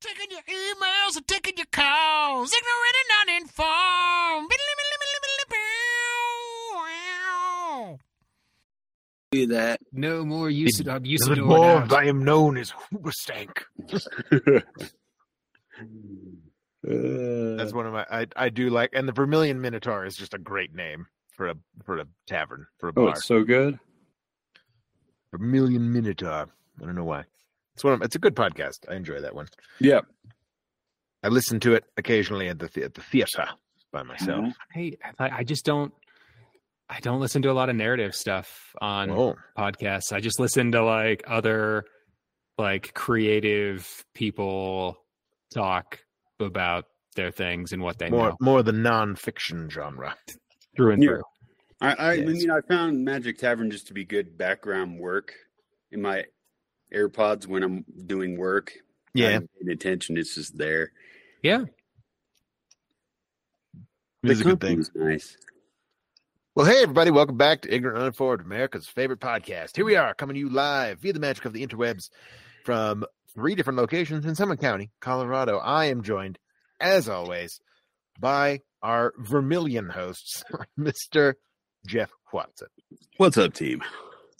Taking your emails and taking your calls. Ignorant and uninformed. Do that. No more use of use The of more I am known as Hoobastank. That's one of my. I I do like, and the Vermilion Minotaur is just a great name for a for a tavern for a bar. Oh, bar. it's so good. Vermilion Minotaur. I don't know why. It's one. Of, it's a good podcast. I enjoy that one. Yeah. I listen to it occasionally at the the- at the theater by myself. Uh-huh. Hey, I, I just don't. I don't listen to a lot of narrative stuff on Oh, podcasts. I just listen to like other like creative people talk about their things and what they more know more the non-fiction genre. through and Yeah. through. I, I, I mean, I found Magic Tavern just to be good background work in my AirPods when I'm doing work. Yeah, paying attention. It's just there. Yeah. it is a good thing. Nice. Well, hey, everybody, welcome back to Ignorant Uninformed, America's favorite podcast. Here we are, coming to you live via the magic of the interwebs from three different locations in Summit County, Colorado. I am joined, as always, by our Vermilion hosts, Mr. Jeff Watson, What's up, team?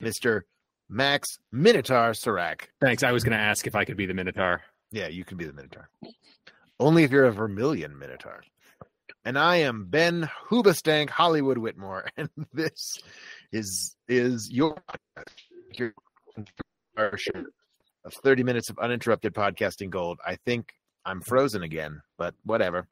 Mr. Max Minotaur Serac. Thanks. I was going to ask if I could be the Minotaur. Yeah, you can be the Minotaur. Only if you're a Vermilion Minotaur. And I am Ben Hoobastank Hollywood Whitmore, and this is is your your of 30 minutes of uninterrupted podcasting gold. I think I'm frozen again, but whatever.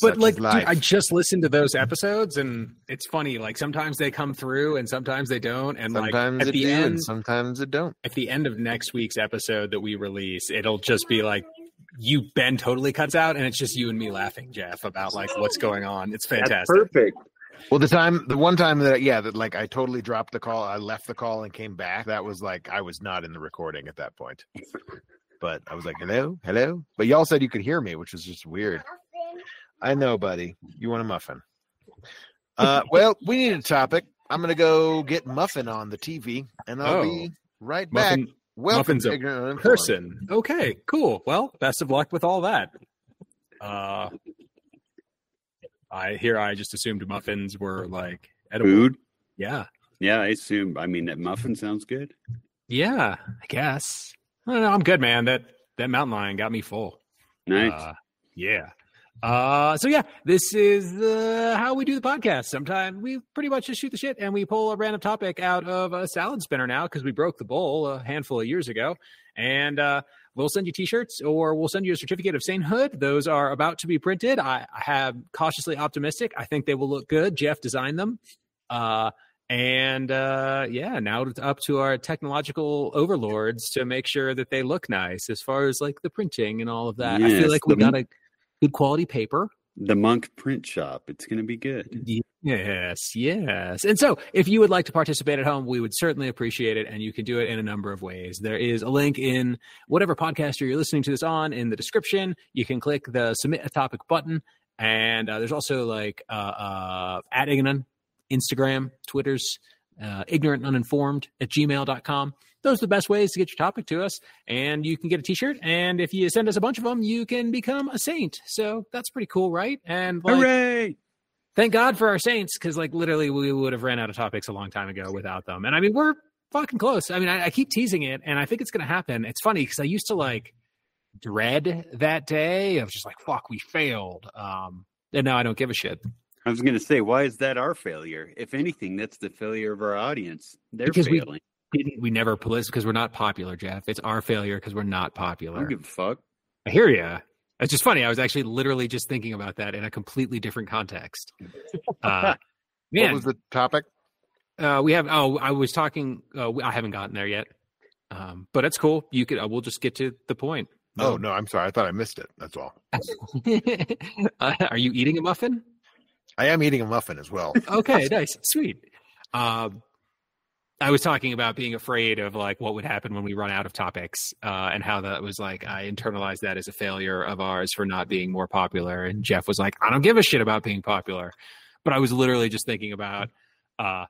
But like, dude. I just listened to those episodes, and it's funny. Like sometimes they come through, and sometimes they don't. And sometimes like at it the do, end sometimes it don't. at the end of next week's episode that we release, it'll just be like you Ben totally cuts out, and it's just you and me laughing, Jeff, about like what's going on. It's fantastic. perfect. Well, the time, the one time that, yeah, that like I totally dropped the call, I left the call and came back. That was like I was not in the recording at that point, but I was like, "Hello, hello," but y'all said you could hear me, which was just weird. I know, buddy. You want a muffin? Uh, well, we need a topic. I'm gonna go get Muffin on the TV, and I'll Oh. be right back. Muffin Welcome Muffin's to a Ignorant Uninformed. person. Okay, cool. Well, best of luck with all that. Uh, I here I just assumed muffins were like edible. Food. Yeah, Yeah, I assume. I mean, that muffin sounds good. yeah. I guess. I don't know. I'm good, man. That that mountain lion got me full. Nice. Uh, yeah. Uh, so yeah, this is uh, how we do the podcast. Sometimes we pretty much just shoot the shit and we pull a random topic out of a salad spinner now because we broke the bowl a handful of years ago, and uh, we'll send you t-shirts or we'll send you a certificate of sainthood. Those are about to be printed. I, I have cautiously optimistic. I think they will look good. Jeff designed them. Uh, and uh, yeah, now it's up to our technological overlords to make sure that they look nice as far as like the printing and all of that. I feel like we the- got a good quality paper. the Monk Print Shop. It's going to be good. Yes, yes. And so, if you would like to participate at home, we would certainly appreciate it. And you can do it in a number of ways. There is a link in whatever podcaster you're listening to this on in the description. You can click the submit a topic button. And uh, there's also like uh, uh, at Ignan, Instagram, Twitter's, uh, ignorant uninformed at gmail.com. Those are the best ways to get your topic to us. And you can get a t shirt. And if you send us a bunch of them, you can become a saint. So that's pretty cool, right? And like, Hooray! thank God for our Saints, because like literally we would have ran out of topics a long time ago without them. And I mean, we're fucking close. I mean, I, I keep teasing it, and I think it's gonna happen. It's funny because I used to like dread that day of just like fuck, we failed. Um, and now I don't give a shit I was going to say, why is that our failure? If anything, that's the failure of our audience. They're Because failing. we, we never police because we're not popular, Jeff. It's our failure because we're not I popular. don't give a fuck. I hear you. It's just funny. I was actually literally just thinking about that in a completely different context. Uh, What was the topic? Uh, we have. Oh, I was talking. Uh, I haven't gotten there yet, um, but it's cool. You could. Uh, we'll just get to the point. Oh no, I'm sorry. I thought I missed it. That's all. uh, are you eating a muffin? I am eating a muffin as well. Okay, nice, sweet. Um, I was talking about being afraid of like what would happen when we run out of topics, uh, and how that was like I internalized that as a failure of ours for not being more popular. And Jeff was like, I don't give a shit about being popular, but I was literally just thinking about uh,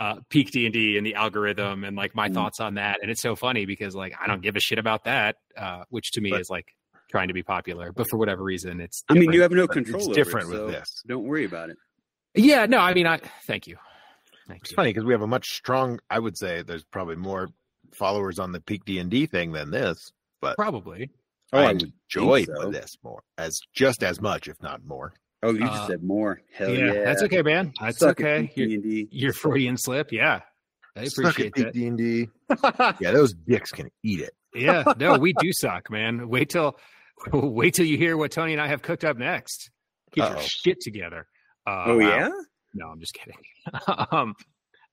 uh, peak D and D and the algorithm and like my Mm. thoughts on that. And it's so funny because like I don't give a shit about that, uh, which to me But- is like trying to be popular, but for whatever reason, it's. I mean, you have no control. it's different it, with so this. Don't worry about it. Yeah, no, I mean, I thank you. Thank It's you. funny because we have a much strong. I would say there's probably more followers on the Peak D and D thing than this, but Probably. Oh, I I would enjoyed think so. this more as just as much, if not more. Oh, you just Uh, said more. Hell yeah, yeah. that's okay, man. That's Suck it, okay. Your, D&D. your Freudian slip, yeah. I appreciate Peak that. D and D. Yeah, those dicks can eat it. yeah, no, we do suck, man. Wait till wait till you hear what Tony and I have cooked up next. Get your Uh-oh. shit together. Uh, Oh wow. yeah. No, I'm just kidding. um,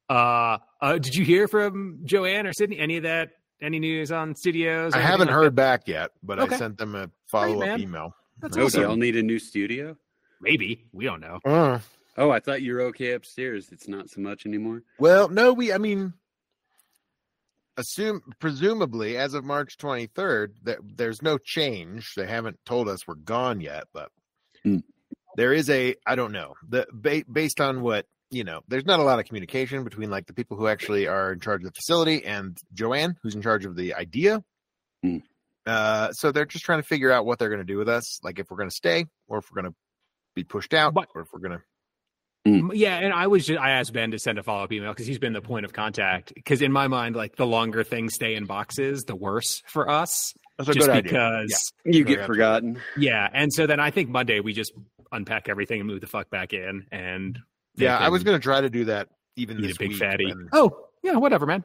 uh, uh, did you hear from Joanne or Sydney? Any of that? Any news on studios? I haven't like heard back yet, but Okay. I sent them a follow up email. That's Oh, do awesome. y'all need a new studio? Maybe we don't know. Uh, Oh, I thought you were okay upstairs. It's not so much anymore. well, no, we. I mean, assume presumably as of March 23rd that there's no change. They haven't told us we're gone yet, but Hmm. There is a. I don't know the ba- based on what you know. There's not a lot of communication between like the people who actually are in charge of the facility and Joanne, who's in charge of the idea. Hmm. Uh, so they're just trying to figure out what they're going to do with us, like if we're going to stay or if we're going to be pushed out, But- or if we're going to. M- Yeah, and I was just I asked Ben to send a follow up email because he's been the point of contact. Because in my mind, like the longer things stay in boxes, the worse for us. That's a just good idea. because, You get yeah. forgotten. yeah. And so then I think Monday we just unpack everything and move the fuck back in. And Yeah, I was going to try to do that even eat this a big week. fatty. Oh, yeah, whatever, man.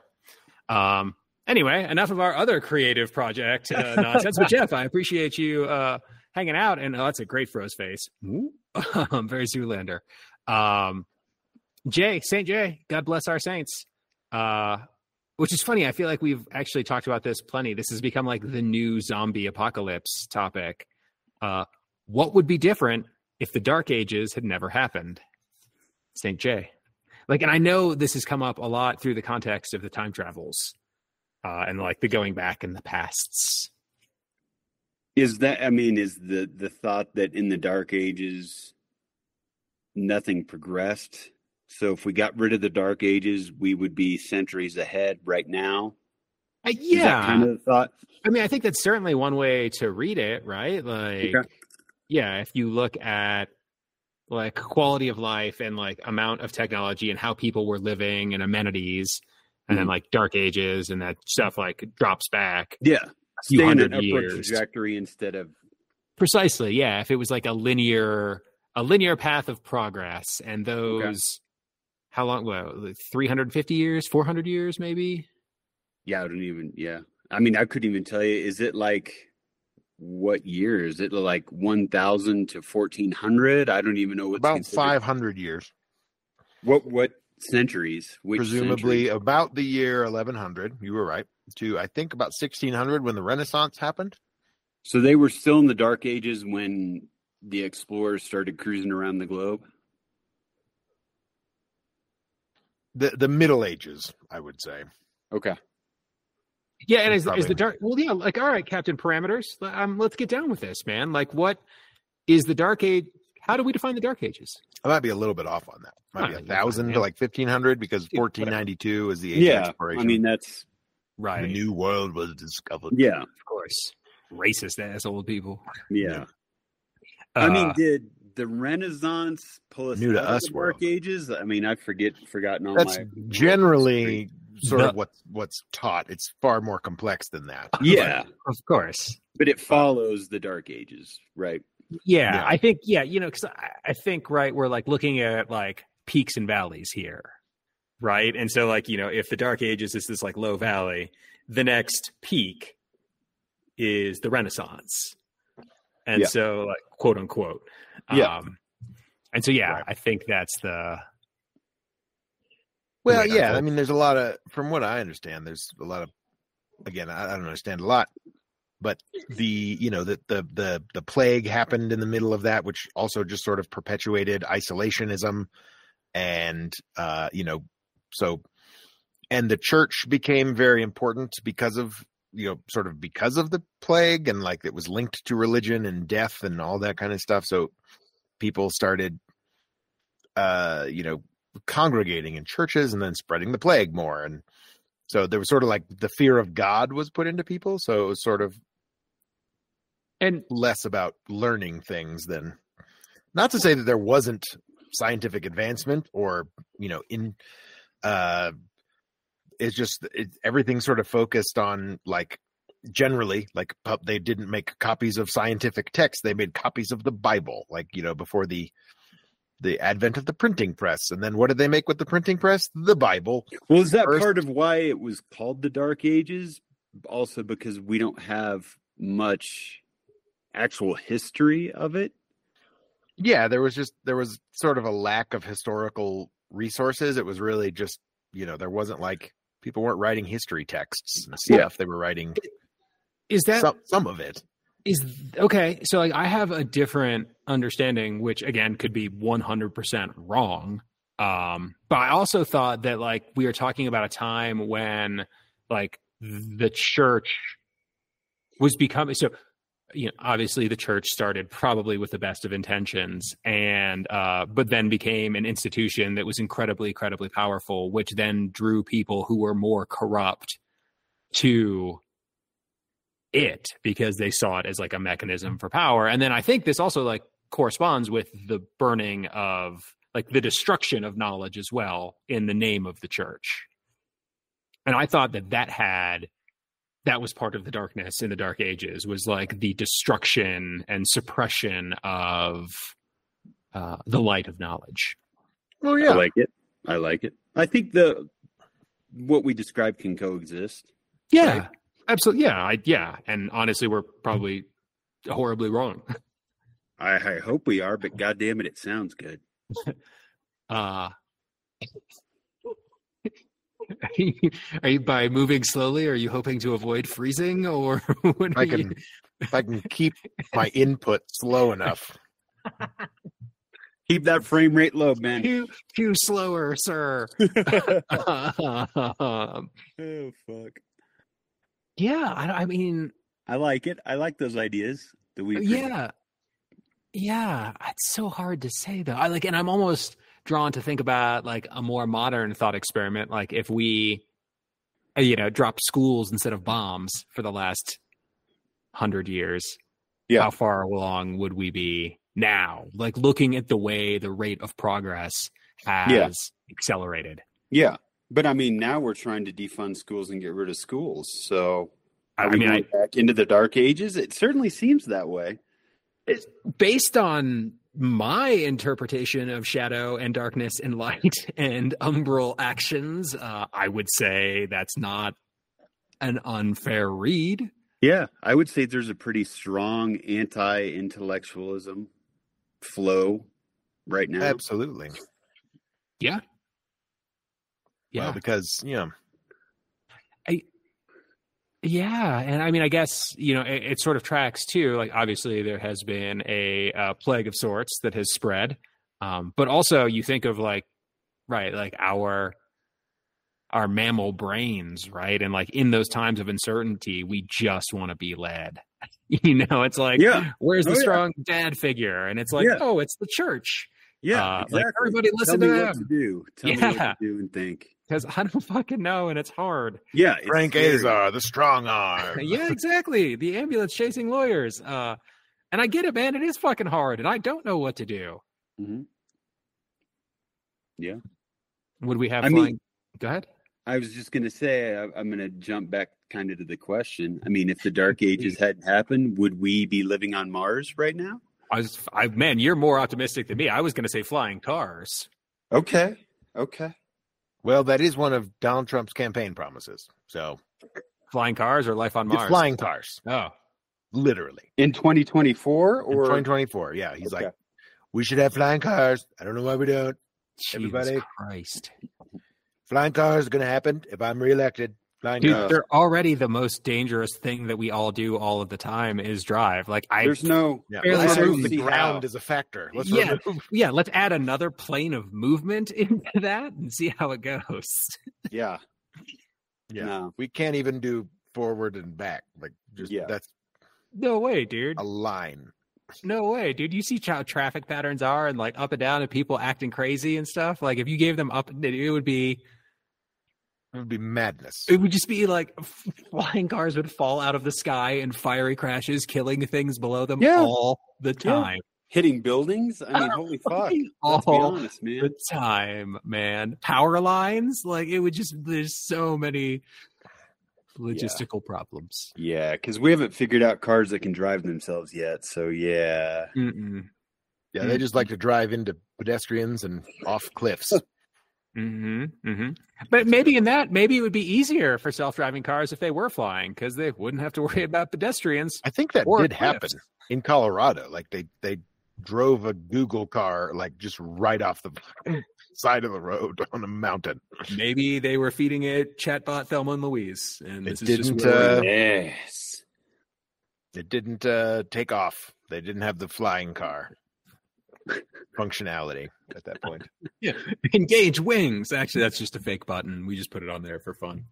Um. Anyway, enough of our other creative project uh, nonsense. But Jeff, I appreciate you uh, hanging out, and oh, that's a great froze face. um, very Zoolander. Um, Jay, Saint Jay, God bless our saints. Uh, which is funny. I feel like we've actually talked about this plenty. This has become like the new zombie apocalypse topic. Uh, what would be different if the Dark Ages had never happened? Saint Jay. Like, and I know this has come up a lot through the context of the time travels uh, and like the going back in the pasts. Is that? I mean, is the the thought that in the Dark Ages nothing progressed? So if we got rid of the Dark Ages, we would be centuries ahead right now. Uh, yeah. that kind of thought. I mean, I think that's certainly one way to read it, right? Like, Okay. yeah, if you look at like quality of life and like amount of technology and how people were living and amenities, and then Mhm. like dark ages and that stuff like drops back Yeah, a few stay in an upward years. trajectory instead of Precisely, yeah. If it was like a linear, a linear path of progress, and those, how long? Well, three hundred fifty years, four hundred years, maybe. yeah. I don't even. Yeah, I mean, I couldn't even tell you. Is it like what year? Is it like one thousand to fourteen hundred? I don't even know what. about considered- 500 years, What what centuries? Which presumably century? about the year 1100. You were right. To I think about 1600 when the Renaissance happened. So they were still in the Dark Ages when the explorers started cruising around the globe. The the Middle Ages, I would say. Okay. Yeah, and That's is, is the dark? Well, yeah. Like, all right, Captain Parameters. Um, let's get down with this, man. Like, what is the Dark Age? How do we define the Dark Ages? I might be a little bit off on that. Might Ah, be a thousand to like 1500 because 1492 is the age of Yeah. exploration. I mean, that's right. the Right. new world was discovered. yeah, of course. Racist ass old people. yeah. I mean, Uh, did the Renaissance pull us New to out of us the Dark world. Ages? I mean, I forget, forgotten all That's my generally sort The- of what's what's taught. It's far more complex than that. Yeah, of course. but it follows the Dark Ages, right? Yeah, Yeah. I think yeah, you know, because I, I think right, we're like looking at like peaks and valleys here, right? And so like you know, if the Dark Ages is this like low valley, the next peak is the Renaissance, and Yeah. so like quote unquote, Yeah. Um, and so yeah, Right. I think that's the Well, Right, yeah. I mean, there's a lot of, from what I understand, there's a lot of, again, I, I don't understand a lot, but the, you know, the, the, the, the plague happened in the middle of that, which also just sort of perpetuated isolationism. And, uh, you know, so, and the church became very important because of, you know, sort of because of the plague and like it was linked to religion and death and all that kind of stuff. So people started, uh, you know, congregating in churches and then spreading the plague more and so there was sort of like the fear of god was put into people so it was sort of And less about learning things than not to say that there wasn't scientific advancement or you know in uh it's just it, everything sort of focused on like generally like they didn't make copies of scientific texts they made copies of the bible like you know before the the advent of the printing press and then what did they make with the printing press the bible Well, is that First- part of why it was called the Dark Ages? Also, because we don't have much actual history of it. yeah there was just there was sort of a lack of historical resources it was really just you know there wasn't like people weren't writing history texts and Yeah. they were writing is that some, some of it is okay so like i have a different understanding which again could be 100% wrong um but i also thought that like we were talking about a time when like the church was becoming so you know obviously the church started probably with the best of intentions and uh but then became an institution that was incredibly incredibly powerful which then drew people who were more corrupt to it because they saw it as like a mechanism for power. And then i think this also like corresponds with the burning of like the destruction of knowledge as well in the name of the church. And i thought that that had that was part of the darkness in the dark ages was like the destruction and suppression of uh, the light of knowledge oh yeah I like it. I like it. I think the what we describe can coexist. yeah Right. absolutely yeah I, yeah and honestly we're probably horribly wrong I, I hope we are, but god damn it, it sounds good. Uh, are you, are you by moving slowly? Are you hoping to avoid freezing, or what I you- can if I can keep my input slow enough. Keep that frame rate low, man. too too slower, sir? Um, oh fuck. yeah, I, I mean, I like it. I like those ideas that we. yeah, yeah. It's so hard to say though. I like, and I'm almost drawn to think about like a more modern thought experiment, like if we, you know, dropped schools instead of bombs for the last hundred years. Yeah. how far along would we be now? Like looking at the way the rate of progress has Yeah. accelerated. Yeah, but I mean, now we're trying to defund schools and get rid of schools. So, I are we mean, I, back into the dark ages? It certainly seems that way. It's based on my interpretation of shadow and darkness and light and umbral actions, uh, I would say that's not an unfair read. Yeah, I would say there's a pretty strong anti-intellectualism flow right now. Absolutely. Yeah. Well, because you know, Yeah, and I mean, I guess you know it, it sort of tracks too. Like, obviously, there has been a, uh plague of sorts that has spread, um, but also you think of like, right, like our our mammal brains, right, and like in those times of uncertainty, we just want to be led. You know, it's like, Yeah, where's the Oh, yeah. strong dad figure? And it's like, Yeah. oh, it's the church yeah, Uh, like, everybody listen Tell to me what them. to do. Tell me Yeah. what to do and think. Because I don't fucking know, and it's hard. Yeah, it's Frank scary. Azar, the strong arm. yeah, exactly. The ambulance chasing lawyers. Uh, and I get it, man. It is fucking hard, and I don't know what to do. Mhm. Yeah. Would we have I flying? mean- Go ahead. I was just going to say, I, I'm going to jump back kind of to the question. I mean, if the Dark Ages hadn't happened, would we be living on Mars right now? I was, I man, you're more optimistic than me. I was going to say flying cars. Okay. Okay. Well, that is one of Donald Trump's campaign promises. So Flying cars or life on it's Mars? flying cars, Oh, literally. In 2024 In or 2024. Yeah, he's Okay. like, we should have flying cars. I don't know why we don't. Jesus Everybody- Christ, Flying cars are going to happen if I'm reelected. Flying dude! They're already the most dangerous thing that we all do all of the time is drive. Like I, there's no Yeah, barely let's remove the ground how. as a factor. Let's Yeah. remove yeah. Let's add another plane of movement into that and see how it goes. yeah. Yeah. No. We can't even do forward and back. Like just Yeah. that's No way, dude. a line. No way, dude. You see how traffic patterns are and like up and down and people acting crazy and stuff. Like if you gave them up, it would be It would be madness. It would just be like flying cars would fall out of the sky and fiery crashes, killing things below them Yeah. all the time. Hitting buildings? I mean, holy fuck. Let's be All honest, man. the time, man. Power lines, like it would just. There's so many logistical problems. Yeah, because we haven't figured out cars that can drive themselves yet. So yeah, Mm-mm. Yeah, they just like to drive into pedestrians and off cliffs. hmm hmm But maybe in that, maybe it would be easier for self-driving cars if they were flying because they wouldn't have to worry about pedestrians. I think that Or did cliffs. happen in Colorado. Like they they drove a Google car like just right off the side of the road on a mountain. Maybe they were feeding it chatbot Thelma and Louise, and It this is just didn't, where we're- uh, yes. It didn't uh, take off. They didn't have the flying car functionality at that point. Yeah, engage wings. Actually, that's just a fake button. We just put it on there for fun.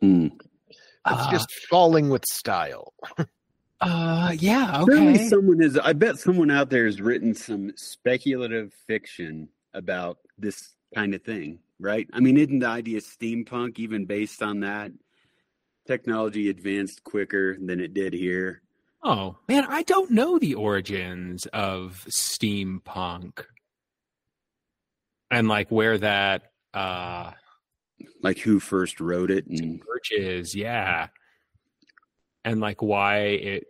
Hmm. It's Uh, just falling with style. uh, yeah, Surely okay. someone is. I bet someone out there has written some speculative fiction about this kind of thing, right? I mean, isn't the idea steampunk even based on that? Technology advanced quicker than it did here. Oh man, I don't know the origins of steampunk and like where that uh Like who first wrote it, and church is. Yeah, and like why it.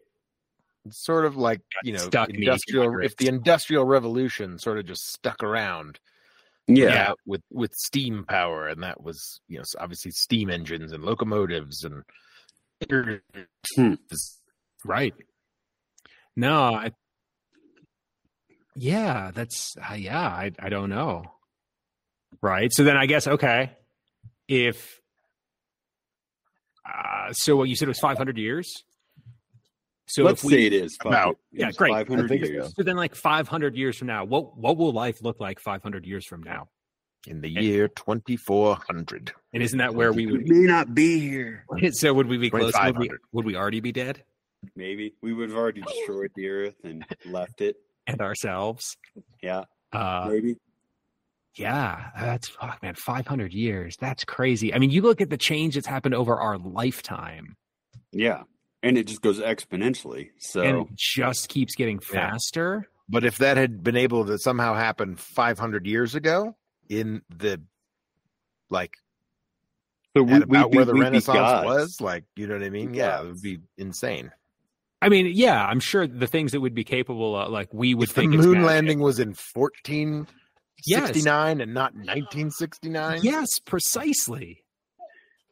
Sort of like you know stuck in industrial. If the industrial revolution sort of just stuck around, yeah, with with steam power, and that was you know obviously steam engines and locomotives and Hmm. Right. No, I. Yeah, that's uh, yeah. I I don't know. Right. So then I guess okay, if. Uh, so what you said was five hundred years. So let's if we, say it is five- About. it Yeah, was great. 500 years. so. so then like five hundred years from now, what what will life look like five hundred years from now? in the year twenty four hundred. And isn't that where we We would? may not be here. So would we be close? Would we, would we already be dead Maybe we would have already destroyed the earth and left it. and ourselves? Yeah, Uh, maybe. Yeah, that's fuck, man. Five hundred years. That's crazy. I mean, you look at the change that's happened over our lifetime, Yeah, and it just goes exponentially. So and it just keeps getting Yeah. faster. But if that had been able to somehow happen five hundred years ago, in the like So at we, about we, where the Renaissance was, like you know what I mean? Yeah, it would be insane. I mean, yeah, I'm sure the things that would be capable of, like we would If the think it's moon magic. landing was in fourteen sixty nine and not nineteen sixty nine. Yes, precisely.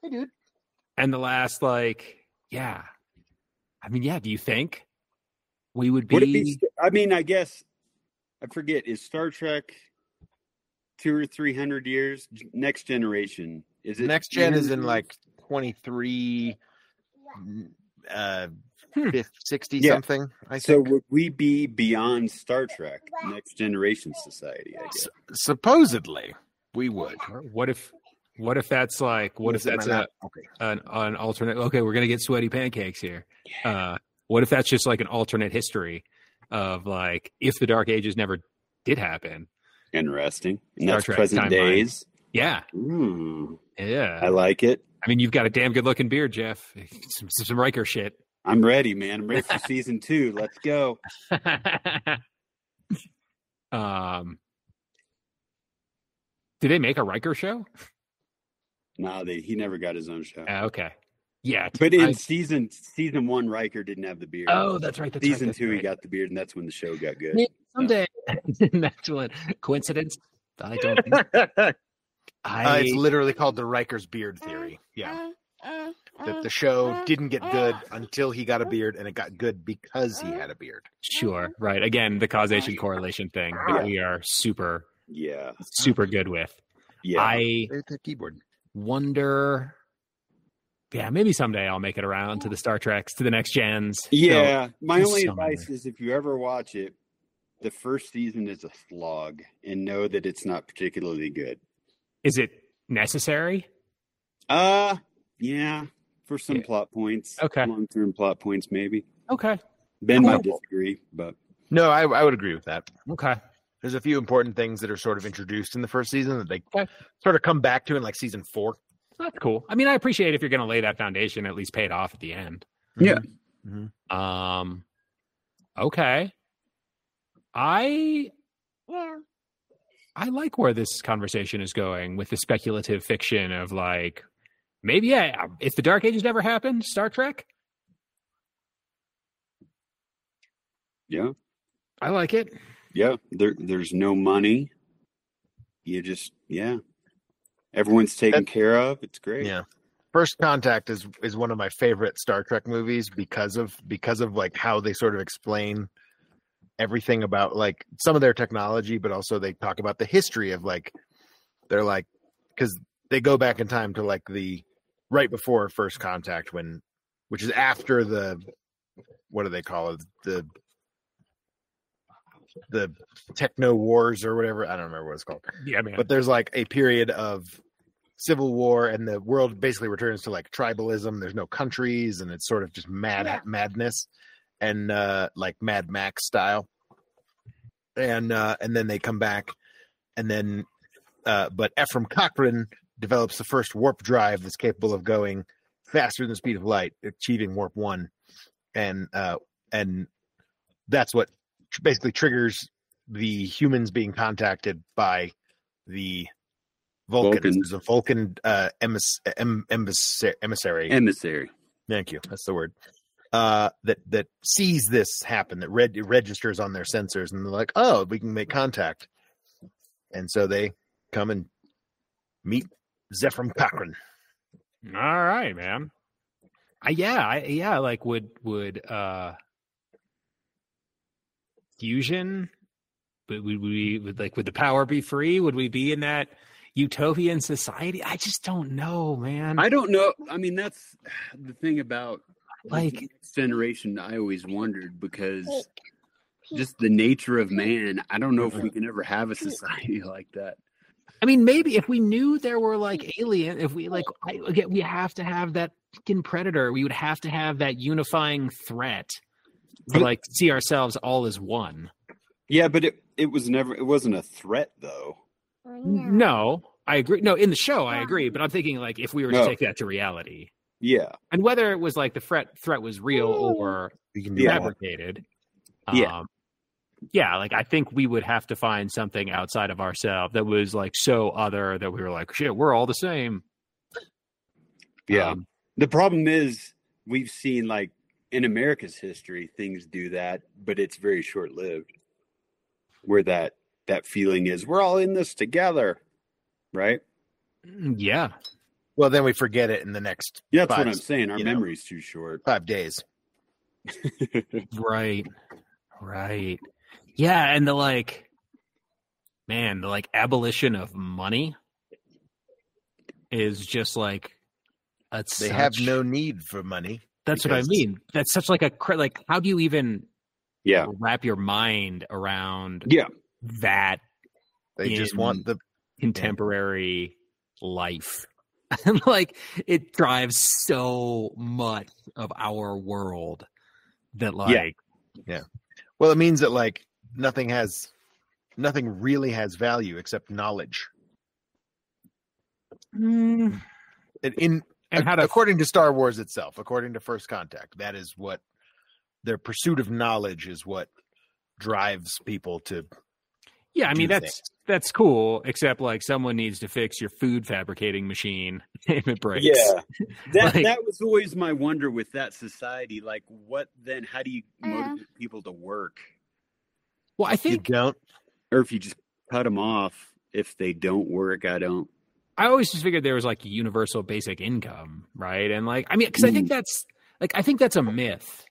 Hey, dude. And the last, like, yeah. I mean, yeah. Do you think we would be? Would it be? I mean, I guess I forget. Is Star Trek two or three hundred years? Next generation is it? Next gen is in 300 like twenty three, uh, Hmm. fif- sixty Yeah. something. I So think would we be beyond Star Trek, Next Generation Society? I guess. supposedly we would. What if? What if that's like? What if that's a, okay? an an alternate? Okay, we're gonna get sweaty pancakes here. Uh, what if that's just like an alternate history of like if the Dark Ages never did happen? Interesting. And that's present timeline. days. Yeah, Hmm. yeah. I like it. I mean, you've got a damn good looking beard, Jeff. Some, some Riker shit. I'm ready, man. I'm ready for season two. Let's go. um, did they make a Riker show? No, they he never got his own show. Uh, okay, yeah. But in I- season season one, Riker didn't have the beard. oh, that's right. That's right, season that's two, he got the beard, and that's when the show got good. Yeah, someday. that's what coincidence. I don't. think- Uh, I it's literally called the Riker's beard theory. Yeah, that uh, the show uh, didn't get good until he got a uh-huh. beard, and it got good because he uh-huh. had a beard. sure uh-huh. right again the causation correlation thing that we are super Yeah, super good with. yeah. I the keyboard. wonder. Yeah, maybe someday I'll make it around to the Star Treks, to the next gens. yeah, my only so advice many. is if you ever watch it, the first season is a slog, and know that it's not particularly good. Is it necessary? Uh yeah, for some Yeah. plot points. Okay. long term plot points, maybe. Okay. Ben might disagree, but No, I, I would agree with that. Okay. There's a few important things that are sort of introduced in the first season that they Okay. sort of come back to in like season four. that's cool. I mean, I appreciate if you're going to lay that foundation, at least pay it off at the end. Yeah. Mhm. Um, okay. I Yeah. I like where this conversation is going with the speculative fiction of like maybe yeah, um, if the Dark Ages never happened, Star Trek. Yeah. I like it. Yeah. There there's no money. You just yeah. Everyone's taken care of. It's great. Yeah. First Contact is is one of my favorite Star Trek movies because of because of like how they sort of explain everything about like some of their technology, but also they talk about the history of like they're like because they go back in time to like the right before First Contact when which is after the what do they call it the the techno wars or whatever I don't remember what it's called Yeah, man. but there's like a period of civil war and the world basically returns to like tribalism there's no countries and it's sort of just mad Yeah. madness and uh like mad max style and uh and then they come back and then uh but zefram cochrane develops the first warp drive that's capable of going faster than the speed of light achieving warp one and uh and that's what tr- basically triggers the humans being contacted by the Vulcans. Vulcans. There's a Vulcan uh, emis- em- emissary, emissary. Emissary. Thank you. That's the word. Uh, that that sees this happen. That red registers on their sensors, and they're like, "Oh, we can make contact." And so they come and meet Zefram Cochrane. All right, man. I, yeah, I, yeah. Like, would would uh fusion? Would, would we would like would the power be free? Would we be in that utopian society? I just don't know, man. I don't know. I mean, that's the thing about Like- generation. I always wondered because just the nature of man. I don't know if we can ever have a society like that. I mean, maybe if we knew there were like alien, if we like, I, again, we have to have that fucking predator. We would have to have that unifying threat to like see ourselves all as one. Yeah, but it it was never. It wasn't a threat though. No, I agree. No, in the show, I agree. But I'm thinking like if we were to No. take that to reality, Yeah. and whether it was like the threat threat was real or We can do Yeah. fabricated. Yeah. Um, yeah, like I think we would have to find something outside of ourselves that was like so other that we were like, shit, we're all the same. Yeah. Um, The problem is we've seen like in America's history things do that, but it's very short lived. Where that that feeling is we're all in this together. Right? yeah. Well, then we forget it in the next Yeah, that's Five, what I'm saying. Our you know. memory's too short. five days. Right. Right. Yeah, and the like man, the like abolition of money is just like that's They have no need for money. that's what I mean. That's such like a like how do you even Yeah. wrap your mind around Yeah. that They just want the contemporary life? And like it drives so much of our world that like Yeah. Well, it means that like nothing has nothing really has value except knowledge. mm, In, in and how to according to Star Wars itself, according to First Contact, that is what their pursuit of knowledge is what drives people to Yeah, I mean that's things. that's cool, except like someone needs to fix your food fabricating machine if it breaks. Yeah. That Like- that was always my wonder with that society. Like what then how do you Uh. motivate people to work? Well, I think you think don't Or if you just cut them off if they don't work, I don't I always just figured there was like a universal basic income, right? And like I mean, because I think mm. that's like I think that's a myth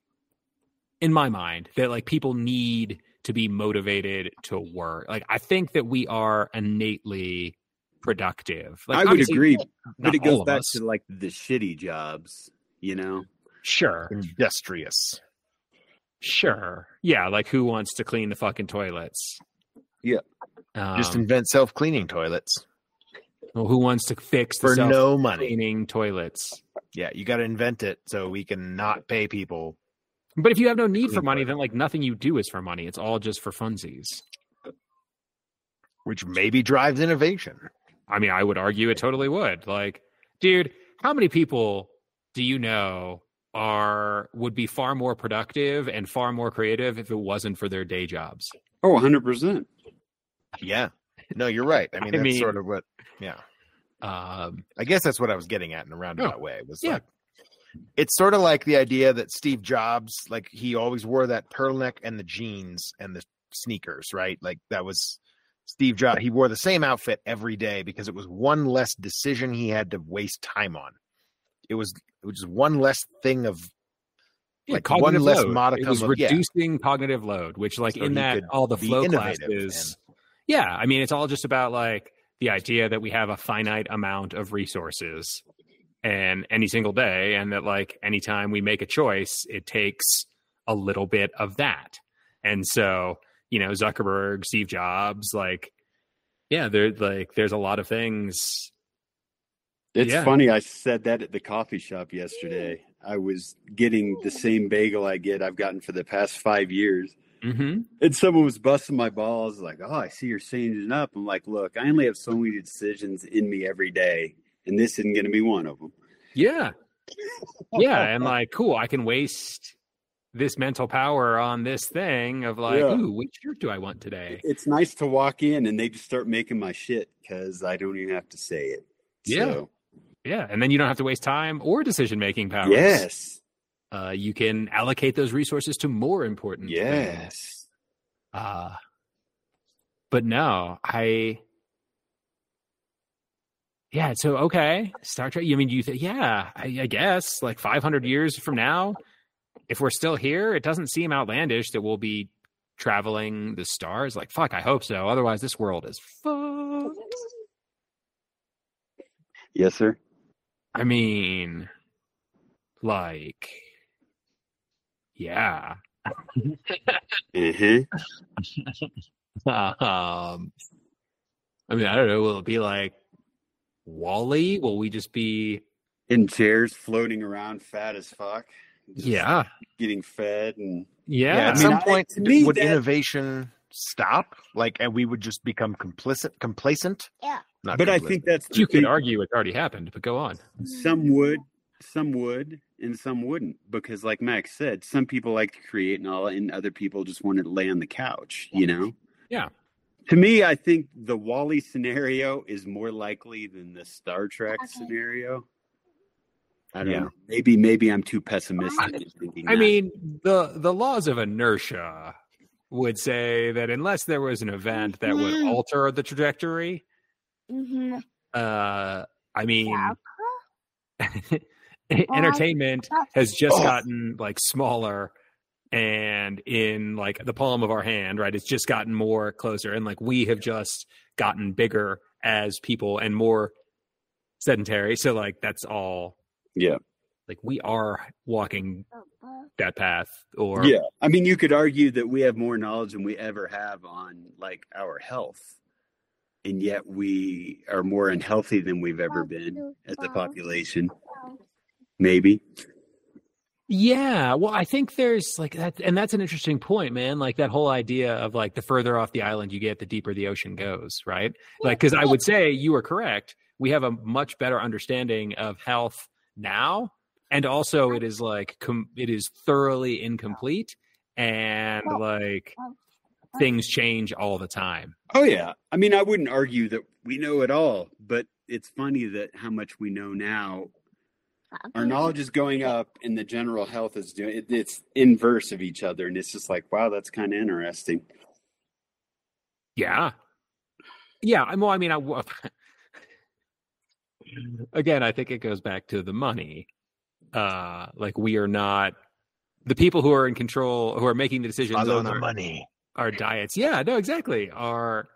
in my mind that like people need to be motivated to work. Like I think that we are innately productive. Like I would agree. But it goes back us. to like the shitty jobs, you know? Sure, mm. industrious. Sure, yeah. Like who wants to clean the fucking toilets? Yeah. Um, Just invent self cleaning toilets well, who wants to fix the for no money. cleaning toilets? Yeah, you got to invent it so we can not pay people. But if you have no need for money, then like nothing you do is for money. It's all just for funsies. which maybe drives innovation. I mean, I would argue it totally would. Like dude, how many people do you know are would be far more productive and far more creative if it wasn't for their day jobs? Oh, 100%. Yeah. No, you're right. I mean, I that's mean- sort of what. Yeah. Um, I guess that's what I was getting at in a roundabout way. Was Yeah. like, it's sort of like the idea that Steve Jobs, like he always wore that turtleneck and the jeans and the sneakers, right? Like that was Steve Jobs. He wore the same outfit every day because it was one less decision he had to waste time on. It was it was just one less thing of yeah, Like, one less load. modicum It was of- yeah. reducing cognitive load, which, like, So in that all the flow classes. Yeah, I mean, it's all just about like the idea that we have a finite amount of resources, and any single day, and that like anytime we make a choice, it takes a little bit of that. And so, you know, Zuckerberg, Steve Jobs, like, yeah, there like there's a lot of things. It's Yeah. funny. I said that at the coffee shop yesterday. I was getting the same bagel I get I've gotten for the past five years. hmm And someone was busting my balls like, Oh, I see you're changing up. I'm like, Look, I only have so many decisions in me every day, and this isn't going to be one of them. Yeah. Yeah. And like, cool, I can waste this mental power on this thing of like, Yeah. ooh, which shirt do I want today? It's nice to walk in and they just start making my shit because I don't even have to say it. Yeah. So, Yeah. And then you don't have to waste time or decision making powers. yes. Uh, you can allocate those resources to more important things. Yes. Uh, but no, I. Yeah, so okay, Star Trek. You mean you think? Yeah, I, I guess like 500 years from now, if we're still here, it doesn't seem outlandish that we'll be traveling the stars. Like fuck, I hope so. Otherwise, this world is fucked. Yes, sir. I mean, like, yeah. Uh-huh. um, I mean, I don't know. Will it be like WALL-E? Will we just be? In chairs floating around, fat as fuck. just Yeah, Getting fed and yeah. yeah, I at mean, some I- point to me, would that- innovation stop like and we would just become complicit complacent Yeah. Not but I think that's the you could argue it's already happened, but go on. some would some would and some wouldn't because like max said some people like to create and all and other people just want to lay on the couch you know Yeah. to me i think the WALL-E scenario is more likely than the star trek Okay. scenario i don't Yeah. know maybe maybe i'm too pessimistic in thinking I mean, the the laws of inertia would say that unless there was an event that would Mhm. alter the trajectory, Mm-hmm. uh, I mean, entertainment has just Oh. gotten like smaller and in like the palm of our hand right it's just gotten more closer and like we have just gotten bigger as people and more sedentary so like that's all yeah like we are walking that path or yeah i mean you could argue that we have more knowledge than we ever have on like our health and yet we are more unhealthy than we've ever been as a population maybe Yeah, well, I think there's like that, and that's an interesting point, man. Like that whole idea of like the further off the island you get, the deeper the ocean goes, right? Like, because I would say you are correct. We have a much better understanding of health now, and also it is like com- it is thoroughly incomplete, and like things change all the time. Oh yeah. I mean, I wouldn't argue that we know it all, but it's funny that how much we know now. Our knowledge is going up, and the general health is doing. It, it's inverse of each other, and it's just like, wow, that's kind of interesting. Yeah. Yeah. I'm- Well, I mean, I, w- again, I think it goes back to the money. Uh, like we are not the people who are in control, who are making the decisions follow on the our, money our diets. Yeah, no, exactly. Are,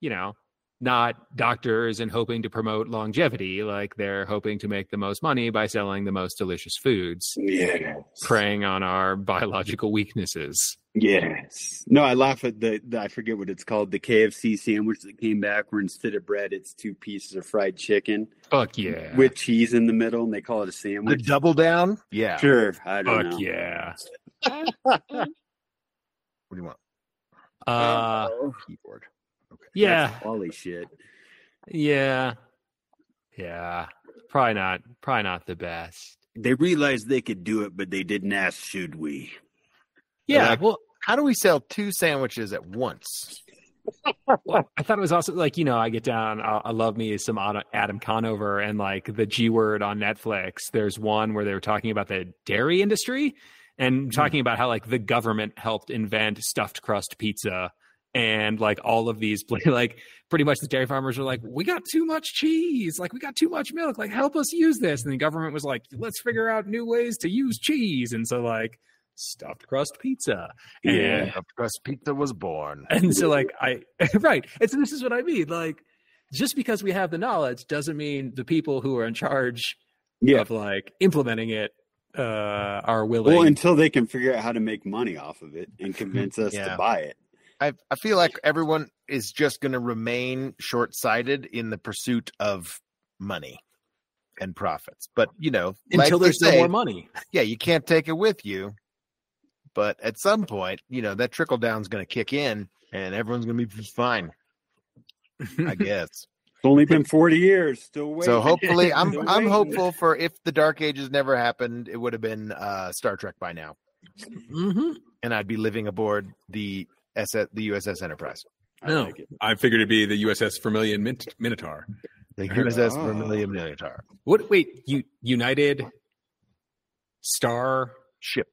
you know, not doctors and hoping to promote longevity. Like they're hoping to make the most money by selling the most delicious foods, Yeah. preying on our biological weaknesses. Yes. No, I laugh at the, the. I forget what it's called. The KFC sandwich that came back, where instead of bread, it's two pieces of fried chicken Fuck yeah. with cheese in the middle, and they call it a sandwich. the double down yeah Sure. I don't Fuck know. yeah. what do you want Uh, keyboard yeah. That's WALL-E shit. Yeah. Yeah. probably not. Probably not the best. They realized they could do it, but they didn't ask, should we? Yeah. like- well, How do we sell two sandwiches at once? well, I thought it was also like you know I get down. I, I love me some Adam Conover and like the G word on Netflix. There's one where they were talking about the dairy industry and mm-hmm. talking about how like the government helped invent stuffed crust pizza and like all of these like pretty much the dairy farmers were like we got too much cheese like we got too much milk like help us use this and the government was like let's figure out new ways to use cheese and so like stuffed crust pizza and Yeah. The crust pizza was born. and so like i right and so this is what i mean like just because we have the knowledge doesn't mean the people who are in charge Yeah. of like implementing it uh are willing Well, until they can figure out how to make money off of it and convince us Yeah. to buy it. I I feel like everyone is just going to remain short-sighted in the pursuit of money and profits. But you know, until they there's no more money yeah, you can't take it with you. But at some point, you know, that trickle down is going to kick in, and everyone's going to be fine. I guess. It's only been 40 years. Still waiting. so hopefully, I'm Still I'm hopeful for if the Dark Ages never happened, it would have been uh, Star Trek by now, hmm and I'd be living aboard the SS, the USS Enterprise, I No. like. I figured it'd be the USS Vermilion Mint- Minotaur. the USS Oh. Vermilion Minotaur what wait you united star ship.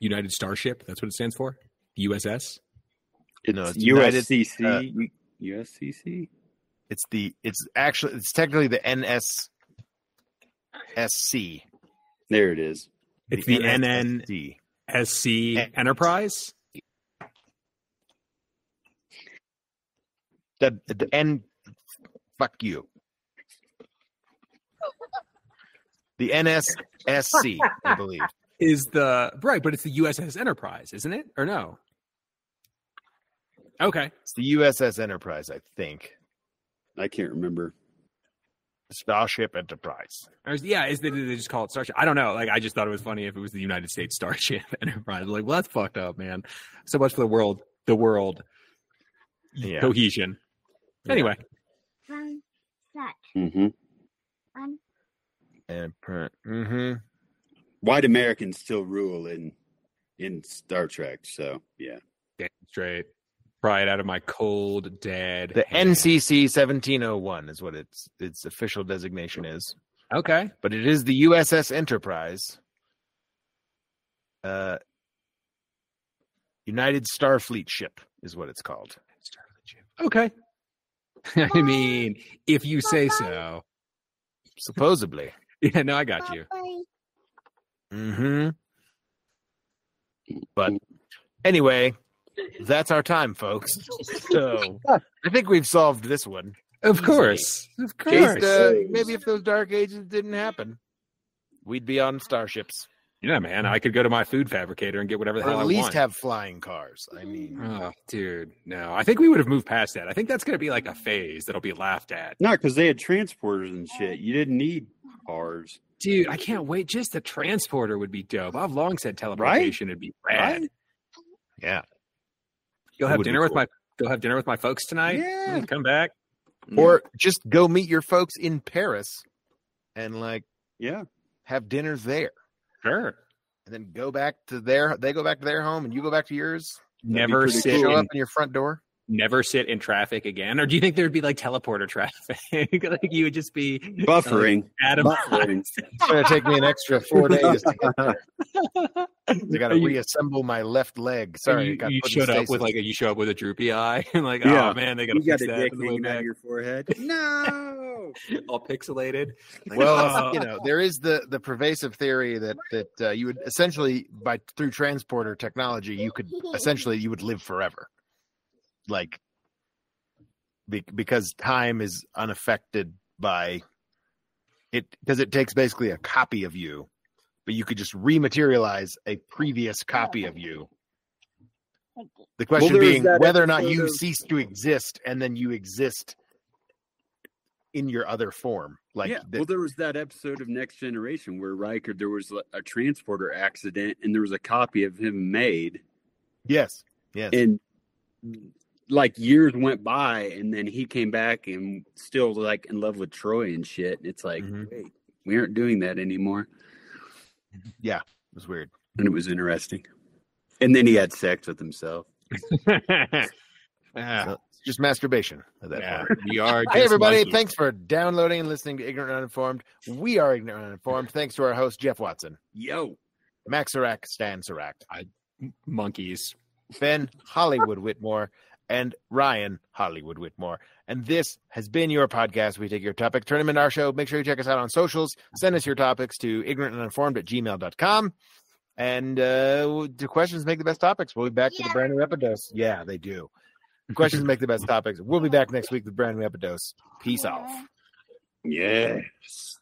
United starship that's what it stands for uss It's No, it's United- USCC. uh, USCC. It's the it's actually it's technically the NSSC. There it is. it's the, NN NNSC. SC. Enterprise. The the N. Fuck you. The NSSC, I believe. Is the right, but it's the USS Enterprise, isn't it? Or no? Okay. It's the USS Enterprise, I think. I can't remember. Starship Enterprise. Or is, yeah, is they, they just call it Starship? I don't know. Like, I just thought it was funny if it was the United States Starship Enterprise. Like, well, that's fucked up, man. So much for the world, the world Yeah. cohesion. Yeah. Anyway, Fun fact. hmm Fun And mm-hmm. White Americans still rule in in Star Trek. So yeah. damn straight. Pry it out of my cold, dead. The hand. NCC 1701 is what its its official designation is. Okay. but it is the USS Enterprise. Uh, United Starfleet ship is what it's called. Starfleet ship. Okay. I mean, if you say so. Supposedly. Yeah, no, I got you. Bye. Mm-hmm. But anyway, that's our time, folks. So I think we've solved this one. Of course. Of course. Just, uh, maybe if those dark ages didn't happen, we'd be on starships. yeah, man. I could go to my food fabricator and get whatever the Or hell I want. at least have flying cars. I mean, Oh, dude, no. I think we would have moved past that. I think that's going to be like a phase that'll be laughed at. No, because they had transporters and shit. You didn't need cars. Dude, I can't wait. Just the transporter would be dope. I've long said teleportation would be rad. Right? yeah. Go It have would be dinner with cool. my go have dinner with my folks tonight. Yeah. Mm, Come back. Or just go meet your folks in Paris and like yeah. have dinner there. Sure. and then go back to their they go back to their home and you go back to yours That'd Never pretty sit show in up in your front door never sit in traffic again? Or do you think there'd be like teleporter traffic? like you would just be Buffering. Adam. Buffering. it's going to take me an extra four days to i gotta reassemble my left leg sorry you, it you showed up with like a you show up with a droopy eye and like Yeah. oh man they gotta You got fix a that dick on the way hanging out of your forehead. No. all pixelated. Well oh. you know there is the the pervasive theory that that uh, you would essentially by through transporter technology you could essentially you would live forever like be, because time is unaffected by it because it takes basically a copy of you but you could just rematerialize a previous copy of you the question was being whether or not you of- cease to exist and then you exist in your other form like yeah. the- well, there was that episode of Next Generation where Riker, there was a transporter accident and there was a copy of him made. yes yes And like years went by, and then he came back and still like in love with Troi and shit. It's like, Mhm. wait, we aren't doing that anymore, Yeah, It was weird. and it was interesting. And then he had sex with himself. Ah, So, just masturbation at that yeah, point. we are. Hey everybody, monkeys. thanks for downloading and listening to Ignorant and Uninformed. We are Ignorant and Uninformed. Thanks to our host Jeff Watson, Yo, Max Serac, Stan Serac, monkeys. Ben Hollywood Whitmore, and Ryan Hollywood Whitmore. And this has been your podcast. We take your topic, turn them into our show. Make sure you check us out on socials. Send us your topics to ignorantanduninformed at gmail.com. And uh, do questions make the best topics? We'll be back with a brand new Epidose. Yeah, they do. Questions make the best topics. We'll be back next week with brand new Epidose. Peace off. yes.